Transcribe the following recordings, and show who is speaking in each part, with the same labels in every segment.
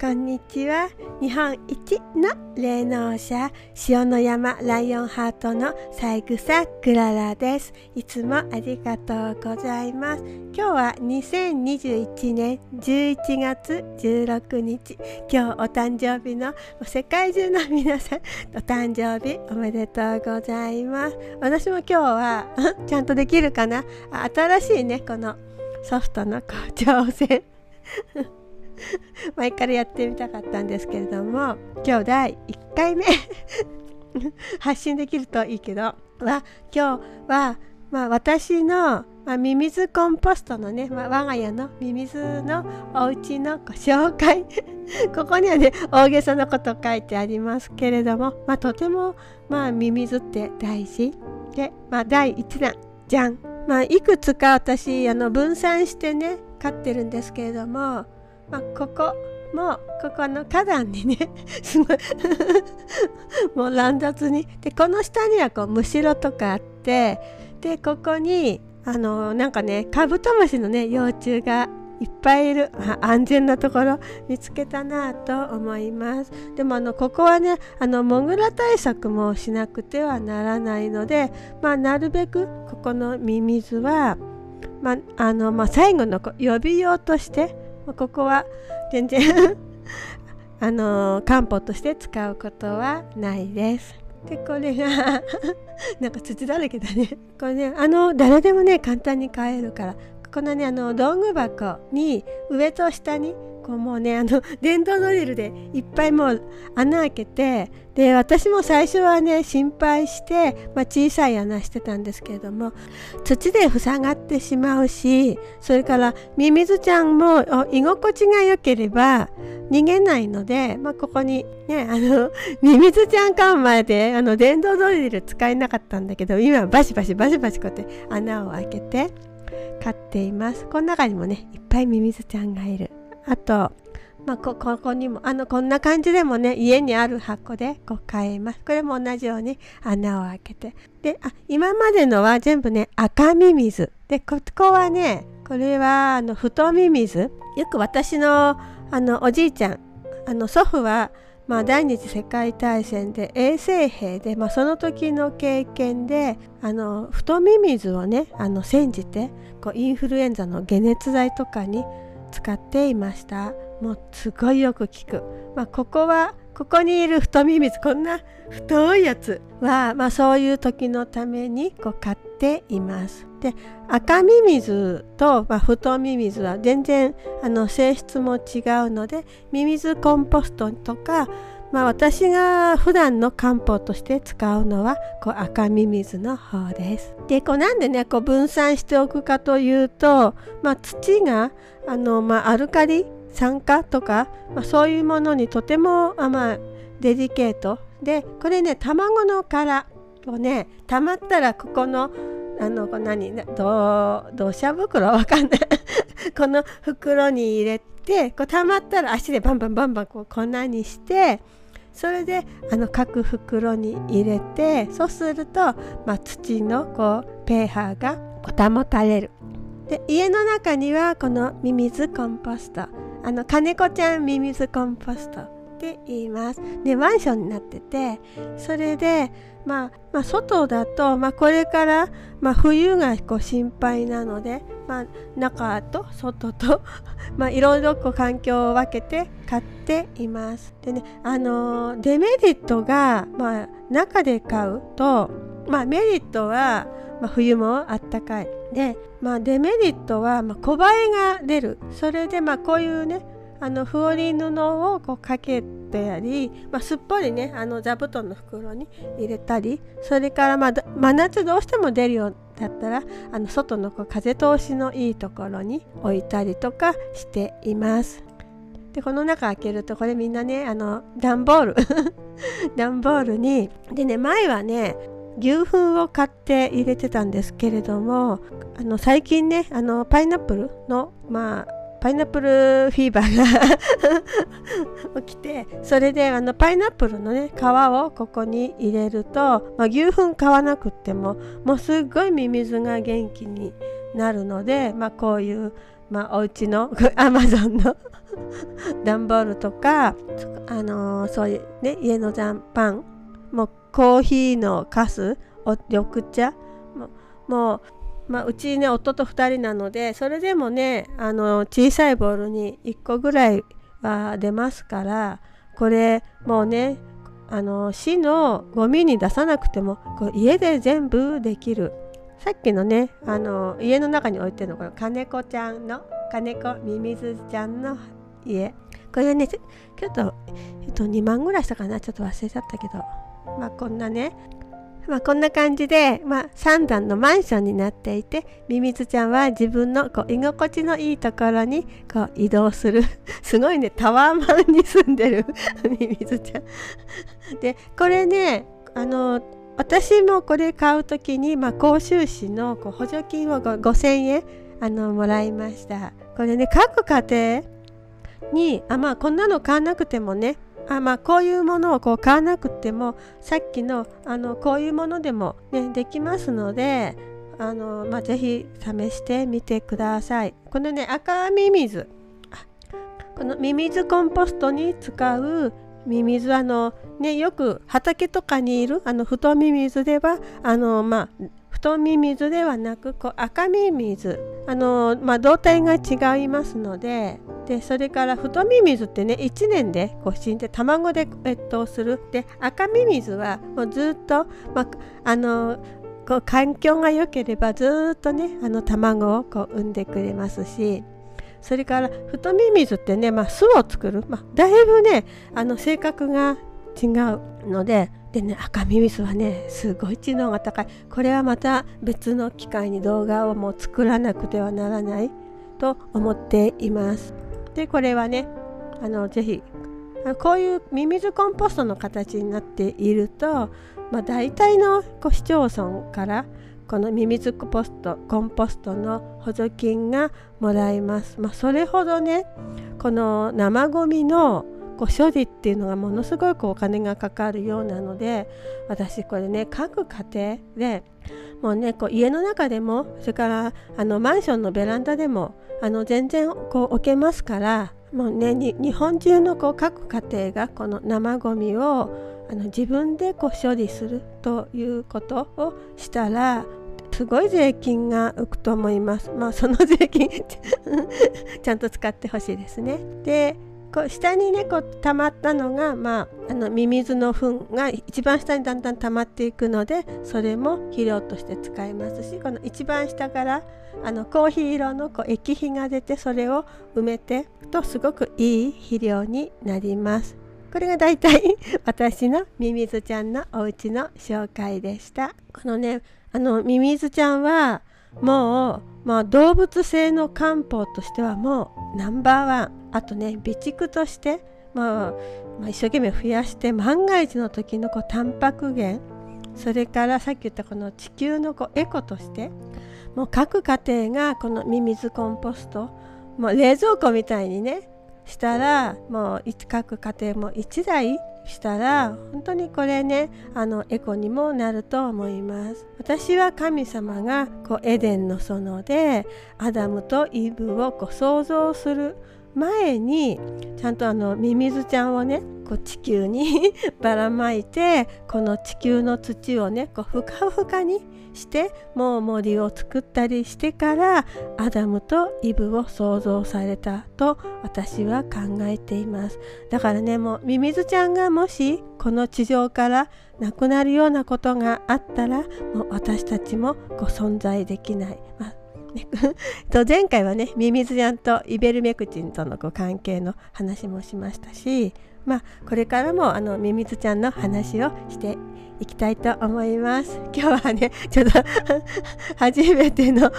Speaker 1: こんにちは。日本一の霊能者塩の山ライオンハートの三枝クララです。いつもありがとうございます。今日は2021年11月16日今日お誕生日の世界中の皆さんお誕生日おめでとうございます。私も今日は ちゃんとできるかな？新しいねこのソフトの挑戦。前からやってみたかったんですけれども今日第1回目。発信できるといいけど。は今日は、まあ、私の、まあ、ミミズコンポストのね、まあ、我が家のミミズのお家のご紹介。ここにはね大げさなこと書いてありますけれども、まあ、とても、まあ、ミミズって大事で、まあ、第1弾じゃん、まあ、いくつか私あの分散してね飼ってるんですけれどもまあ、ここもここの花壇にね すごい もう乱雑に。でこの下にはこうむしろとかあってでここにあのなんかねカブトムシのね幼虫がいっぱいいる安全なところ見つけたなと思います。でもあのここはねあのモグラ対策もしなくてはならないので、まあ、なるべくここのミミズは、まあのまあ、最後の予備用としてまあ、ここは全然 あの漢方として使うことはないです。でこれがなんか土だらけだね。これねあの誰でもね簡単に買えるからこのねあの道具箱に上と下にこうもうねあの 電動ドリルでいっぱいもう穴開けてで私も最初はね心配して、まあ、小さい穴してたんですけれども土で塞がってしまうしそれからミミズちゃんも居心地が良ければ逃げないので、まあ、ここにねあの ミミズちゃん買う前であの電動ドリル使えなかったんだけど今バシバシバシバシこうやって穴を開けて飼っています。この中にもねいっぱいミミズちゃんがいる。あと、まあ、ここにもあのこんな感じでもね家にある箱でこう買えます。これも同じように穴を開けて。であ今までのは全部ね赤ミミズ。でここはねこれはあの太ミミズ。よく私のあのおじいちゃんあの祖父はまあ、第二次世界大戦で衛生兵で、まあ、その時の経験であの太ミミズをねあの煎じてこうインフルエンザの解熱剤とかに使っていました。もうすごいよく聞く、まあ、ここはここにいる太ミミズこんな太いやつ。は、まあ、そういう時のためにこう買っています。で赤ミミズと、まあ、太ミミズは全然あの性質も違うのでミミズコンポストとかまあ、私が普段の漢方として使うのはこう赤ミミズの方です。でこうなんでねこう分散しておくかというと、まあ、土があの、まあ、アルカリ酸化とか、まあ、そういうものにとてもあ、まあ、デリケート。でこれね卵の殻をねたまったらここのあの何ど土砂袋？わかんない。この袋に入れてこうたまったら足でバンバンバンバンこう粉にしてそれであの各袋に入れてそうすると、まあ、土のこう pH が保たれる。で家の中にはこのミミズコンポスト。あの金子ちゃんミミズコンポスト。って言いますでマンションになっててそれでまあ、まあ、外だと、まあ、これから、まあ、冬がこう心配なので、まあ、中と外と まあいろいろこう環境を分けて買っています。でねあのー、デメリットが、まあ、中で買うと、まあ、メリットは、まあ、冬もあったかい。で、まあ、デメリットは、まあ、小映えが出る。それで、まあ、こういうねあのフオリ布をこうかけてやり、まあ、すっぽりねあの座布団の袋に入れたりそれから、まあ、真夏どうしても出るようだったらあの外のこう風通しのいいところに置いたりとかしています。でこの中開けるとこれみんなねあの段ボール 段ボールにでね前はね牛糞を買って入れてたんですけれどもあの最近ねあのパイナップルのまあパイナップルフィーバーが 起きてそれであのパイナップルのね皮をここに入れると、まあ、牛糞買わなくってももうすっごいミミズが元気になるので、まあ、こういう、まあ、お家の アマゾンの 段ボールとか、あのー、そういうね家の残飯もうコーヒーのカス緑茶もうまあ、うちね夫と2人なのでそれでもねあの小さいボールに1個ぐらいは出ますからこれもうねあの市のゴミに出さなくてもこう家で全部できる。さっきのねあの家の中に置いてるのこの金子ちゃんの金子ミミズちゃんの家。これねちょっと、えっと、2万ぐらいしたかな？ちょっと忘れちゃったけど。まあこんなねまあ、こんな感じで、まあ、3段のマンションになっていてミミズちゃんは自分のこう居心地のいいところにこう移動する すごいねタワーマンに住んでる ミミズちゃん。でこれねあの私もこれ買う時に、まあ、甲州市のこう補助金を5000円あのもらいました。これね各家庭にあまあこんなの買わなくてもねあまあこういうものをこう買わなくてもさっきのあのこういうものでも、ね、できますのであの、まあ、ぜひ試してみてください。このね赤ミミズこのミミズコンポストに使うミミズあのねよく畑とかにいるあの太ミミズではあのまあ太ミミズではなくこう赤ミミズあの、まあ、動体が違いますのででそれから太ミミズってね1年でこう死んで卵で越冬する。で赤ミミズはもうずっと、まあ、あのこう環境が良ければずっとねあの卵をこう産んでくれますしそれから太ミミズってね、まあ、巣を作る、まあ、だいぶねあの性格が違うのででね赤ミミズはねすごい知能が高い。これはまた別の機会に動画をもう作らなくてはならない。と思っています。でこれはねあのぜひこういうミミズコンポストの形になっていると、まあ、大体の市町村からこのミミズコンポストコンポストの補助金がもらえます。まあ、それほどねこの生ゴミのこう処理っていうのがものすごいお金がかかるようなので私これね各家庭でもうねこう家の中でもそれからあのマンションのベランダでもあの全然こう置けますからもうね日本中のこう各家庭がこの生ゴミをあの自分でこう処理するということをしたらすごい税金が浮くと思います。まあその税金 ちゃんと使ってほしいですね。でこう下にねこう溜まったのが、まあ、あのミミズの糞が一番下にだんだん溜まっていくのでそれも肥料として使えますしこの一番下からあのコーヒー色のこう液肥が出てそれを埋めてとすごくいい肥料になります。これがだいたい私のミミズちゃんのお家の紹介でした。このねあのミミズちゃんはもう、まあ、動物性の漢方としてはもうナンバーワン。あとね備蓄として、まあ、まあ、一生懸命増やして万が一の時のこうタンパク源。それからさっき言ったこの地球のこうエコとしてもう各家庭がこのミミズコンポストもう冷蔵庫みたいにねしたらもう各家庭も1台したら本当にこれねあのエコにもなると思います。私は神様がこうエデンの園でアダムとイブをこう想像する前にちゃんとあのミミズちゃんをねこう地球に ばらまいてこの地球の土をねこうふかふかにしてもう森を作ったりしてからアダムとイブを創造されたと私は考えています。だからねもうミミズちゃんがもしこの地上からなくなるようなことがあったらもう私たちもこ存在できない、まあ と前回はねミミズちゃんとイベルメクチンとのご関係の話もしましたしまあこれからもあのミミズちゃんの話をしていきたいと思います。今日はねちょっと 初めての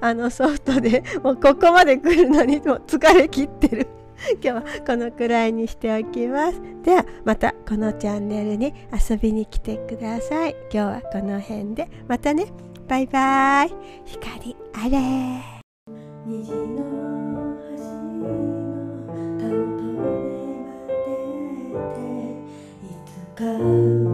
Speaker 1: あのソフトでもうここまで来るのにもう疲れ切ってる。今日はこのくらいにしておきます。ではまたこのチャンネルに遊びに来てください。今日はこの辺で。またね。バイバイ。光あれ。虹の橋のいつか